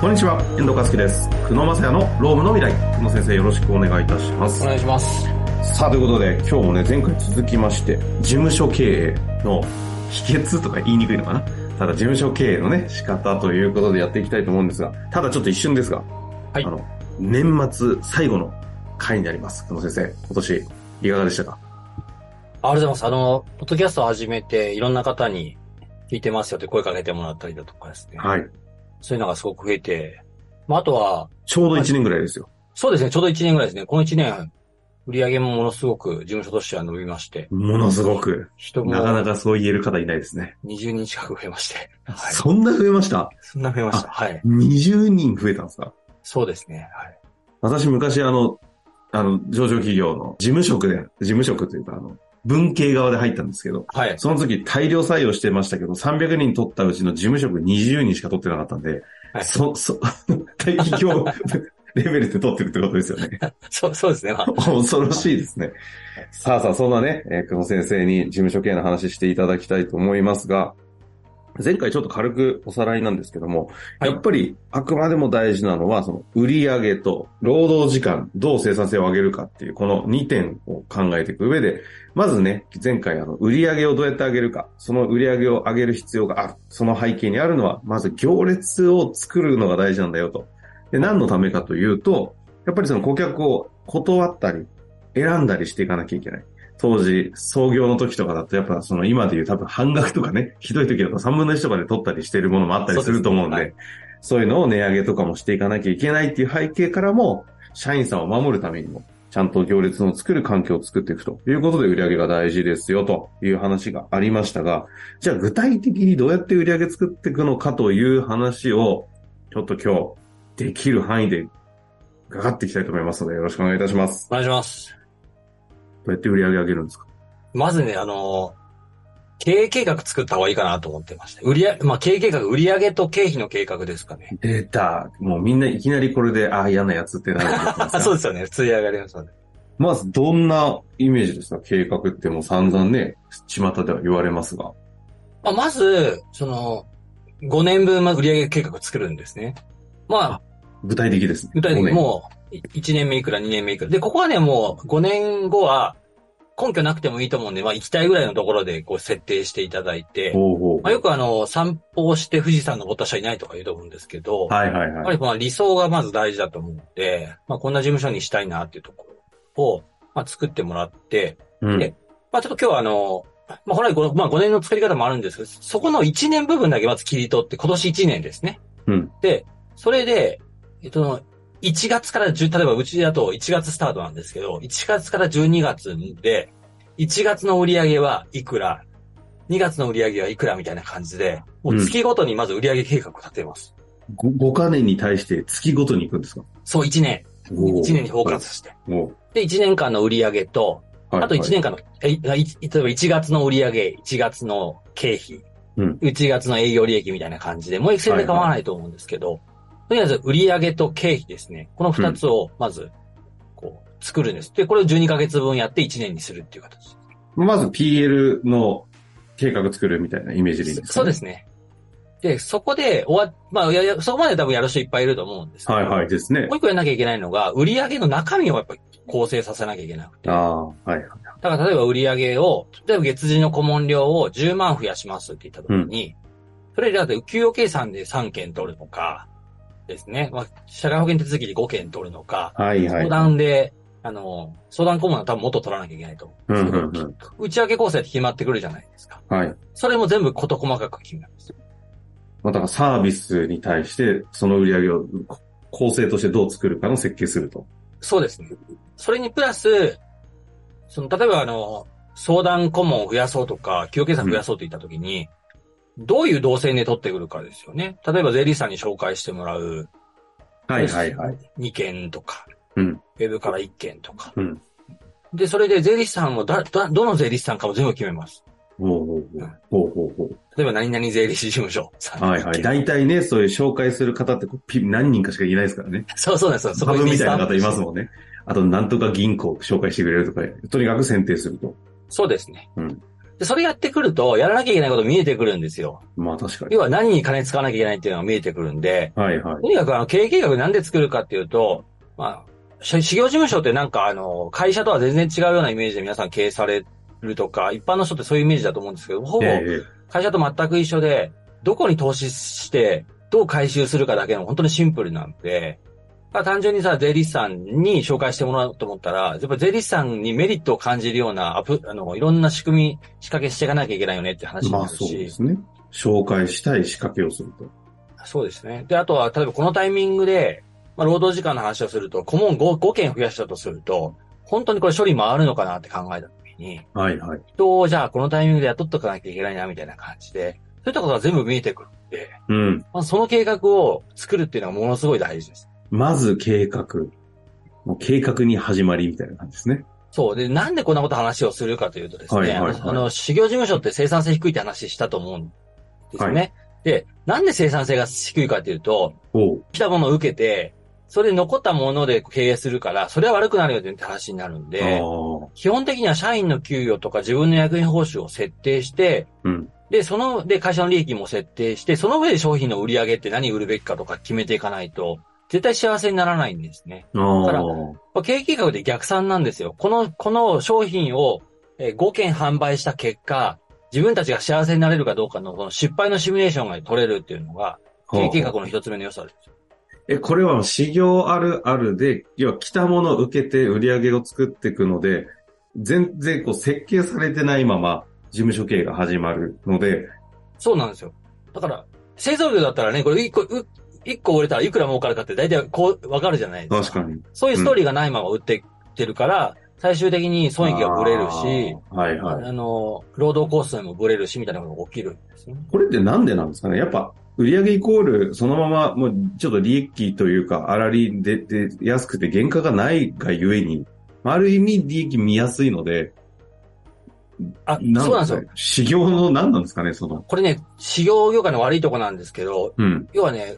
こんにちは、遠藤和樹です。久野正也のロームの未来。久野先生よろしくお願いいたしますお。願いします。さあ、ということで、今日もね、前回続きまして、事務所経営の秘訣とか言いにくいのかな？ただ、事務所経営のね、仕方ということでやっていきたいと思うんですが、ただちょっと一瞬ですが、はいあの、年末最後の回になります。久野先生、今年、いかがでしたか？ありがとうございます。あの、ポッドキャストを始めて、いろんな方に聞いてますよって声かけてもらったりだとかですね。はい。そういうのがすごく増えて、まあ、あとは、ちょうど1年ぐらいですよ。そうですね、ちょうど1年ぐらいですね。この1年、売り上げもものすごく事務所としては伸びまして、ものすごく、人もなかなかそう言える方いないですね。20人近く増えまして。はい。そんな増えました？そんな増えました。はい。?20 人増えたんですか？そうですね。はい。私昔あの、あの、上場企業の事務職で、事務職というかあの、文系側で入ったんですけど、はい。その時大量採用してましたけど、300人取ったうちの事務職20人しか取ってなかったんで、はいそ、そ、大企業レベルで取ってるってことですよね。そう、そうですね。まあ恐ろしいですね。さあさあ、そんなね、えー、久保先生に事務所系の話していただきたいと思いますが、前回ちょっと軽くおさらいなんですけども、はいやっぱりあくまでも大事なのは、その売上と労働時間、どう生産性を上げるかっていう、この2点を考えていく上で、まずね、前回あの、売上をどうやって上げるか、その売上を上げる必要がある。その背景にあるのは、まず行列を作るのが大事なんだよと。で、何のためかというと、やっぱりその顧客を断ったり、選んだりしていかなきゃいけない。当時、創業の時とかだと、やっぱその今でいう多分半額とかね、ひどい時だと3分の1とかで取ったりしているものもあったりすると思うんで、そうですそういうのを値上げとかもしていかなきゃいけないっていう背景からも、社員さんを守るためにも、ちゃんと行列の作る環境を作っていくということで売り上げが大事ですよという話がありましたが、じゃあ具体的にどうやって売り上げ作っていくのかという話を、ちょっと今日、できる範囲で伺っていきたいと思いますので、よろしくお願いいたします。お願いします。どうやって売り上げ上げるんですか？まずね、あの、経営計画作った方がいいかなと思ってまして。売り上げ、まあ、経営計画、売上と経費の計画ですかね。出た。もうみんないきなりこれで、ああ、嫌なやつってなる そうですよね。普通に上がりますので。まず、どんなイメージですか？計画ってもう散々ね、巷では言われますが。まあ、まず、その、5年分まず売上計画を作るんですね。まあ、具体的ですね。具体的もう、1年目いくら、2年目いくら。で、ここはね、もう5年後は、根拠なくてもいいと思うんで、まあ行きたいぐらいのところでこう設定していただいて、ほうほうまあよくあの、散歩をして富士山登った人はいないとか言うと思うんですけど、はいはいはい。やっぱりまあ理想がまず大事だと思うので、まあこんな事務所にしたいなっていうところを、まあ作ってもらって、うんでまあちょっと今日はあの、まあ本来この、まあ5年の作り方もあるんですけど、そこの1年部分だけまず切り取って、今年1年ですね。うん。で、それで、えっと、1月から10、例えばうちだと1月スタートなんですけど、1月から12月で、1月の売り上げはいくら、2月の売り上げはいくらみたいな感じで、もう月ごとにまず売り上げ計画を立てます。5, カ年に対して月ごとに行くんですか？そう、1年。おー1年にフォーカスして。で、1年間の売り上げと、はいあと1年間の、えい例えば1月の売り上げ、1月の経費、うん1月の営業利益みたいな感じで、もうエクセルで構わないと思うんですけど、とりあえず売り上げと経費ですね。この2つをまず、こう、作るんです。で、これを12ヶ月分やって1年にするっていう形。まず PL の計画作るみたいなイメージでいいですか、。そうですすね。で、そこで終わ、まあ、いやいや、そこまで多分やる人いっぱいいると思うんですけど、はいはいですねもう。一個やんなきゃいけないのが、売り上げの中身をやっぱり構成させなきゃいけなくて。ああ、はいはい。だから例えば売り上げを、例えば月次の顧問料を10万増やしますって言った時に、それでだって給与計算で3件取るのか、ですね。まあ、社会保険手続きで5件取るのか、はいはい。相談で、あの、相談顧問は多分もっと取らなきゃいけないと思ううんうんうん。内訳構成って決まってくるじゃないですか。はい。それも全部事細かく決めます。まあ、だからサービスに対して、その売り上げをこ構成としてどう作るかの設計すると。そうですね。それにプラス、その、例えばあの、相談顧問を増やそうとか、給与計算増やそうといったときに、どういう動線で取ってくるかですよね。例えば税理士さんに紹介してもらうはいはいはい。2件とか、うん。ウェブから1件とか。うんで、それで税理士さんをだ、だ、どの税理士さんかも全部決めます。ほうほうほう。ほうほうほう。例えば何々税理士事務所。はいはい。大体ね、そういう紹介する方って何人かしかいないですからね。そうそうなんですよ。そこみたいな方いますもんね。あと、なんとか銀行紹介してくれるとか、とにかく選定すると。そうですね。うんで、それやってくると、やらなきゃいけないこと見えてくるんですよ。まあ確かに。要は何に金使わなきゃいけないっていうのが見えてくるんで、はいはい。とにかくあの、経営計画なんで作るかっていうと、まあ、し事業事務所ってなんかあの、会社とは全然違うようなイメージで皆さん経営されるとか、一般の人ってそういうイメージだと思うんですけど、ほぼええ会社と全く一緒で、どこに投資して、どう回収するかだけの本当にシンプルなんで、まあ、単純にさ、税理士さんに紹介してもらおうと思ったら、やっぱ税理士さんにメリットを感じるようなアプ、あの、いろんな仕組み、仕掛けしていかなきゃいけないよねって話になるまあそうでし、すね。紹介したい仕掛けをすると。そうですね。で、あとは、例えばこのタイミングで、まあ、労働時間の話をすると、顧問 5, 5件増やしたとすると、本当にこれ処理回るのかなって考えたときに、はいはい。人をじゃあこのタイミングで雇っとかなきゃいけないな、みたいな感じで、そういったことが全部見えてくるんで、うん。まあ、その計画を作るっていうのはものすごい大事です。まず計画。もう計画に始まりみたいな感じですね。そう。で、なんでこんなこと話をするかというとですね、はいはいはいあの、修行事務所って生産性低いって話したと思うんですよね。で、なんで生産性が低いかというと。来たものを受けて、それで残ったもので経営するから、それは悪くなるよって話になるんあで、あ。基本的には社員の給与とか自分の役員報酬を設定して、うん。で、その、で、会社の利益も設定して、その上で商品の売り上げって何売るべきかとか決めていかないと、絶対幸せにならないんですね。ああ。からまあ経営計画で逆算なんですよ。この、この商品をえー5件販売した結果、自分たちが幸せになれるかどうかのこの失敗のシミュレーションが取れるっていうのが、経営計画の一つ目の良さです。え、これは修行あるあるで、要は来たものを受けて売り上げを作っていくので、全然こう設計されてないまま事務所経営が始まるので、そうなんですよ。だから、製造業だったらね、これ1個、う一個売れたらいくら儲かるかって大体こう、わかるじゃないですか。確かに。そういうストーリーがないまま売っていってるから、最終的に損益がブレるし、はいはい。あの、労働コスもブレるし、みたいなことが起きるんですね。これってなんでなんですかね？やっぱ、売上イコール、そのまま、もう、ちょっと利益というか、粗利で、で、安くて原価がないがゆえに、ある意味利益見やすいので、あ、そうなんですよ。修行の何なんですかねその、これね、事業業界の悪いとこなんですけど、うん、要はね、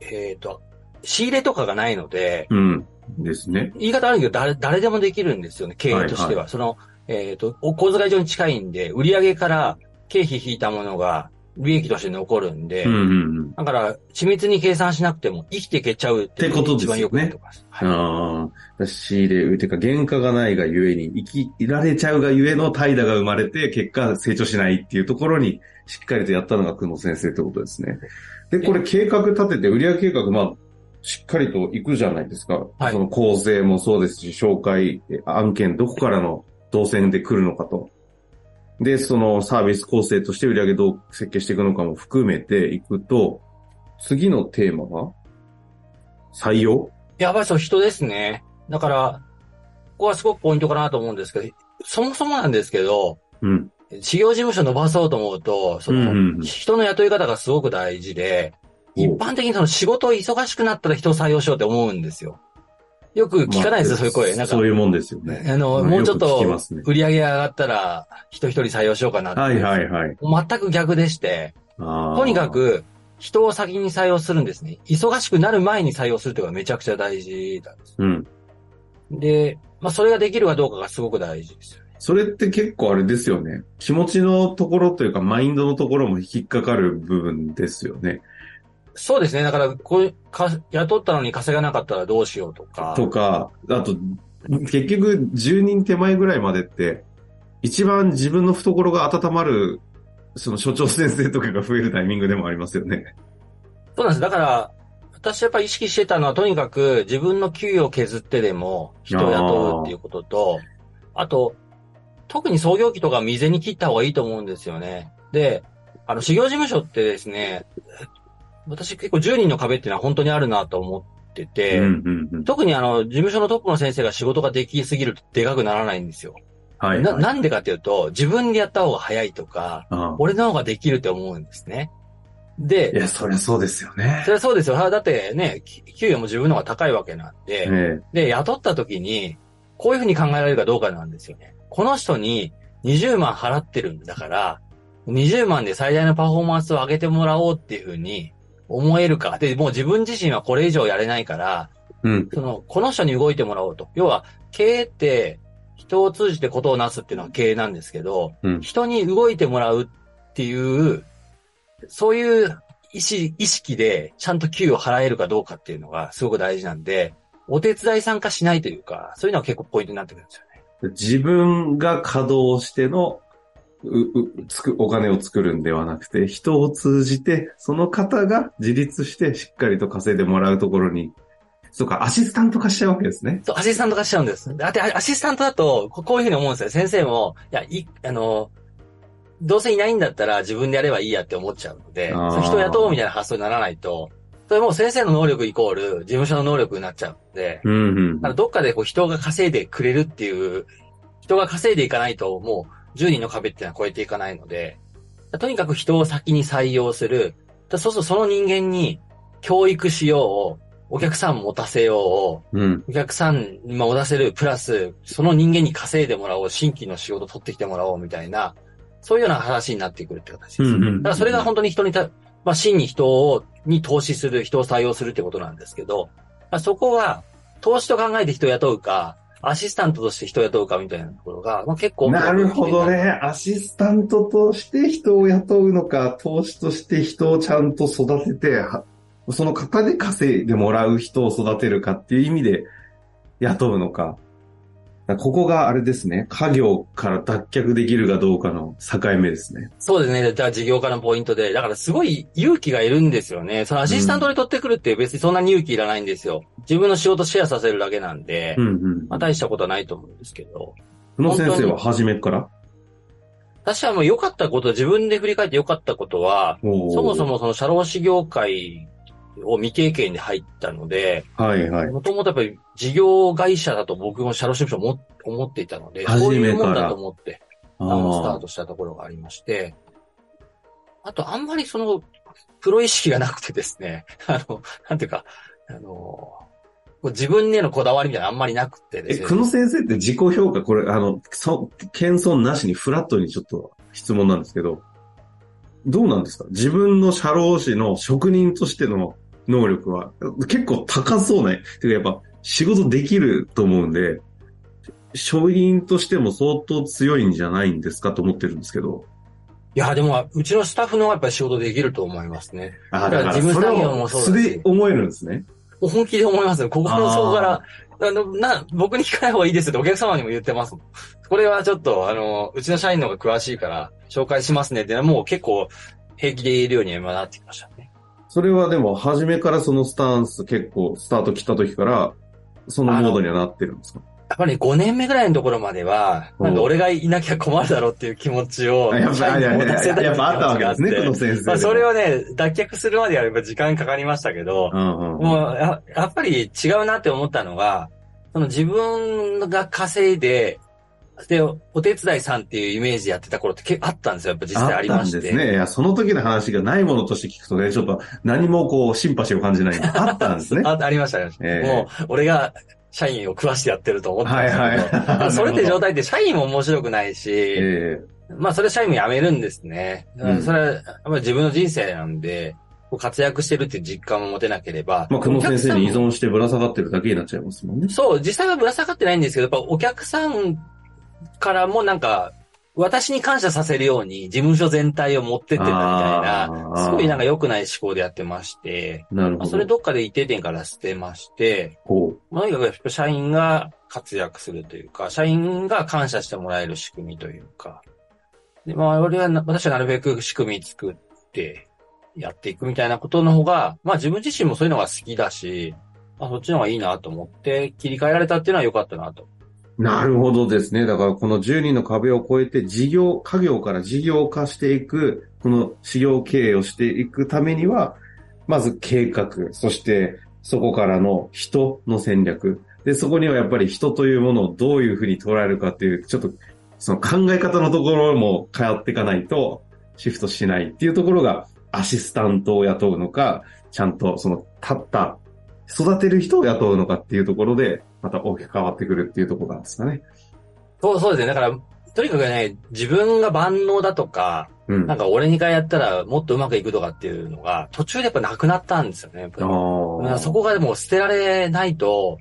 えっ、と、仕入れとかがないので、うん、ですね。言い方悪いけど、誰、誰でもできるんですよね、経営としては。はいその、えっ、と、お小遣い上に近いんで、売上から経費引いたものが利益として残るんで、うん、うん、うん。だから、緻密に計算しなくても生きていけちゃうってことですよね番よくないところです。はいああ、仕入れ、てか原価がないがゆえに、生きられちゃうがゆえの怠惰が生まれて、結果成長しないっていうところに、しっかりとやったのが久野先生ってことですね。で、これ計画立てて、売上計画、まあ、しっかりといくじゃないですか。はいその構成もそうですし、紹介、え案件、どこからの動線で来るのかと。で、そのサービス構成として売上どう設計していくのかも含めていくと、次のテーマが採用？やばい、そう、人ですね。だから、ここはすごくポイントかなと思うんですけど、そもそもなんですけど、うん。事業事務所伸ばそうと思うと、その、うんうんうん人の雇い方がすごく大事で、お一般的にその仕事忙しくなったら人を採用しようって思うんですよ。よく聞かないですよ、そういう声。なんかそ、ういうもんですよね。あの、まあもうちょっと売り上げが上がったら人一人採用しようかなって。はいはいはい。全く逆でして、とにか、く人を先に採用するんですね。忙しくなる前に採用するというのがめちゃくちゃ大事なんです。うん。で、まあそれができるかどうかがすごく大事ですよね。それって結構あれですよね。気持ちのところというか、マインドのところも引っかかる部分ですよね。そうですね。だから、こうか、雇ったのに稼がなかったらどうしようとか。とか、あと、結局、10人手前ぐらいまでって、一番自分の懐が温まる、その所長先生とかが増えるタイミングでもありますよね。そうなんです。だから、私やっぱり意識してたのは、とにかく自分の給与を削ってでも人を雇うっていうことと、あと、特に創業期とか未然に切った方がいいと思うんですよね。で、あの、修行事務所ってですね、私結構10人の壁っていうのは本当にあるなと思ってて、うんうんうん。特にあの、事務所のトップの先生が仕事ができすぎるとでかくならないんですよ。な、はいはい。なんでかっていうと、自分でやった方が早いとか、あ俺の方ができるって思うんですね。いで、や、そりゃそうですよねそ。れはそうですよ。だってね、き給与も自分の方が高いわけなんで、えで、雇った時に、こういうふうに考えられるかどうかなんですよね。この人に20万払ってるんだから、20万で最大のパフォーマンスを上げてもらおうっていうふうに思えるか。で、もう自分自身はこれ以上やれないから、うん。その、この人に動いてもらおうと。要は、経営って、人を通じてことをなすっていうのは経営なんですけど、うん人に動いてもらうっていう、そういう意識意識でちゃんと給与を払えるかどうかっていうのがすごく大事なんで、お手伝い参加しないというか、そういうのは結構ポイントになってくるんですよね。自分が稼働しての、つく、お金を作るんではなくて、人を通じて、その方が自立してしっかりと稼いでもらうところに、そうか、アシスタント化しちゃうわけですね。そう、アシスタント化しちゃうんです。だって、アシスタントだと、ここういうふうに思うんですよ。先生も、いや、い、あの、どうせいないんだったら自分でやればいいやって思っちゃうので、人を雇おうみたいな発想にならないと、それもう先生の能力イコール事務所の能力になっちゃうので、うんうんだからどっかでこう人が稼いでくれるっていう、人が稼いでいかないともう10人の壁っていうのは超えていかないので、とにかく人を先に採用する。だそうするとその人間に教育しよう、お客さん持たせよう、うん。お客さんに持たせる、プラス、その人間に稼いでもらおう、新規の仕事取ってきてもらおうみたいな、そういうような話になってくるって形です。うんうんだからそれが本当に人にた、まあ、真に人を、に投資する、人を採用するってことなんですけど、まあ、そこは、投資と考えて人を雇うか、アシスタントとして人を雇うかみたいなところが、まあ、結構。なるほどね。アシスタントとして人を雇うのか、投資として人をちゃんと育てて、はその方で稼いでもらう人を育てるかっていう意味で雇うのか。ここがあれですね。家業から脱却できるかどうかの境目ですね。そうですね。じゃあ事業家のポイントで。だからすごい勇気がいるんですよね。そのアシスタントに取ってくるって別にそんなに勇気いらないんですよ。自分の仕事シェアさせるだけなんで、うんうん。まあ大したことはないと思うんですけど。この先生は初めから？私はもう良かったこと、自分で振り返って良かったことは、そもそも。もその社労士業界を未経験で入ったので、はいはい。もともとやっぱり事業会社だと僕も社労士事務所も思っていたので、初そういうもんだと思って、あの、スターあトしたところがありまして、あとあんまりその、プロ意識がなくてですね、あの、なんていうか、あの、自分へのこだわりみたいなのあんまりなくてでえ、すね。久野先生って自己評価、これ、あの、そ、謙遜なしにフラットにちょっと質問なんですけど、どうなんですか？自分の社労士の職人としての能力は結構高そうね。てかやっぱ仕事できると思うんで、職人としても相当強いんじゃないんですかと思ってるんですけど。いや、でも、うちのスタッフの方がやっぱり仕事できると思いますね。あだから自分作業もそうだしそれで思えるんですね。本気で思いますよ。心の底から、あの、な、僕に聞かない方がいいですってお客様にも言ってますもん。これはちょっと、あの、うちの社員の方が詳しいから、紹介しますねって、もう結構平気で言えるように今なってきましたね。それはでも、初めからそのスタンス結構、スタート切った時から、そのモードにはなってるんですか？やっぱり5年目ぐらいのところまでは、うんなんか俺がいなきゃ困るだろうっていう気持ちを、やっぱ、あったわけですね、この先生。まあそれをね、脱却するまではやっぱ時間かかりましたけど、うんうん。もうや、やっぱり違うなって思ったのが、その自分が稼いで、で、お手伝いさんっていうイメージでやってた頃って結構あったんですよ。やっぱ実際ありまして。あったんですね。いや、その時の話がないものとして聞くとね、ちょっと何もこう、シンパシーを感じない。あったんですね。あありました、ありました。ええもう、俺が社員を食わしてやってると思ってたんはいですけど、はい。それって状態って社員も面白くないし、えまあそれ社員も辞めるんですね。うんそれは、やっぱり自分の人生なんで、活躍してるっていう実感も持てなければ。えまあ、久野先生に依存してぶら下がってるだけになっちゃいますもんね。そう、実際はぶら下がってないんですけど、やっぱお客さんからもなんか、私に感謝させるように事務所全体を持ってってたみたいな、すごいなんか良くない思考でやってまして、まあ、なるほど。それどっかで一定点から捨てまして、とにかく社員が活躍するというか、社員が感謝してもらえる仕組みというか、で、まあ、俺はな、私はなるべく仕組み作ってやっていくみたいなことの方が、まあ自分自身もそういうのが好きだし、まあそっちの方がいいなと思って切り替えられたっていうのは良かったなと。なるほどですね。だからこの10人の壁を越えて事業、家業から事業化していく、この事業経営をしていくためには、まず計画、そしてそこからの人の戦略。で、そこにはやっぱり人というものをどういうふうに捉えるかっていう、ちょっとその考え方のところも変わっていかないとシフトしないっていうところがアシスタントを雇うのか、ちゃんとその立った、育てる人を雇うのかっていうところで、また大きく変わってくるっていうところなんですかね。そう、そうですね。だから、とにかくね、自分が万能だとか、うん。なんか俺に回やったらもっとうまくいくとかっていうのが、途中でやっぱなくなったんですよね。そこがでも捨てられないと、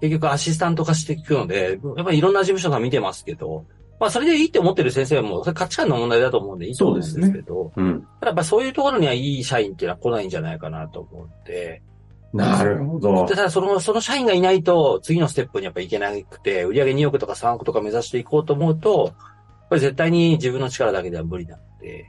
結局アシスタント化していくので、やっぱりいろんな事務所が見てますけど、まあそれでいいって思ってる先生も、それ価値観の問題だと思うんでいいと思うんですけど、うん。ただやっぱそういうところにはいい社員っていうのは来ないんじゃないかなと思って、なるほどで、。ただその、その社員がいないと、次のステップにやっぱいけなくて、売上2億とか3億とか目指していこうと思うと、やっぱり絶対に自分の力だけでは無理なので、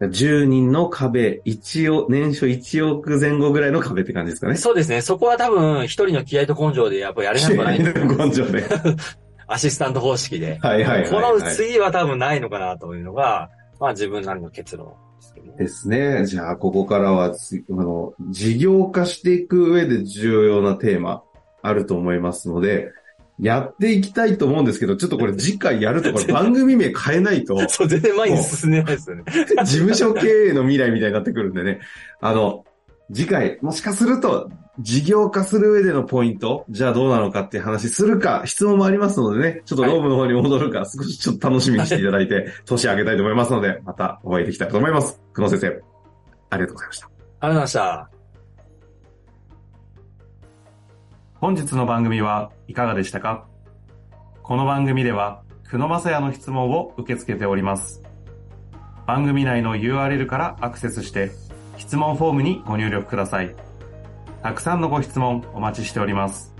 10人の壁、一応、年初1億前後ぐらいの壁って感じですかね。そうですね、そこは多分一人の気合と根性でやっぱやれなくはない根性で。アシスタント方式で。はいはいはいはいこの次は多分ないのかなというのが、まあ自分なりの結論ですね。じゃあ、ここからはつ、あの、事業化していく上で重要なテーマあると思いますので、やっていきたいと思うんですけど、ちょっとこれ次回やるとこれ 番組名変えないと、そう、全然前に進んでないですよね。事務所経営の未来みたいになってくるんでね。あの、次回、もしかすると、事業化する上でのポイント、じゃあどうなのかっていう話するか、質問もありますのでね、ちょっとローブの方に戻るか、少しちょっと楽しみにしていただいて、年上げたいと思いますので、またお会いできたらと思います。久野先生、ありがとうございました。ありがとうございました。本日の番組はいかがでしたか？この番組では、久野正也の質問を受け付けております。番組内の URL からアクセスして、質問フォームにご入力ください。たくさんのご質問お待ちしております。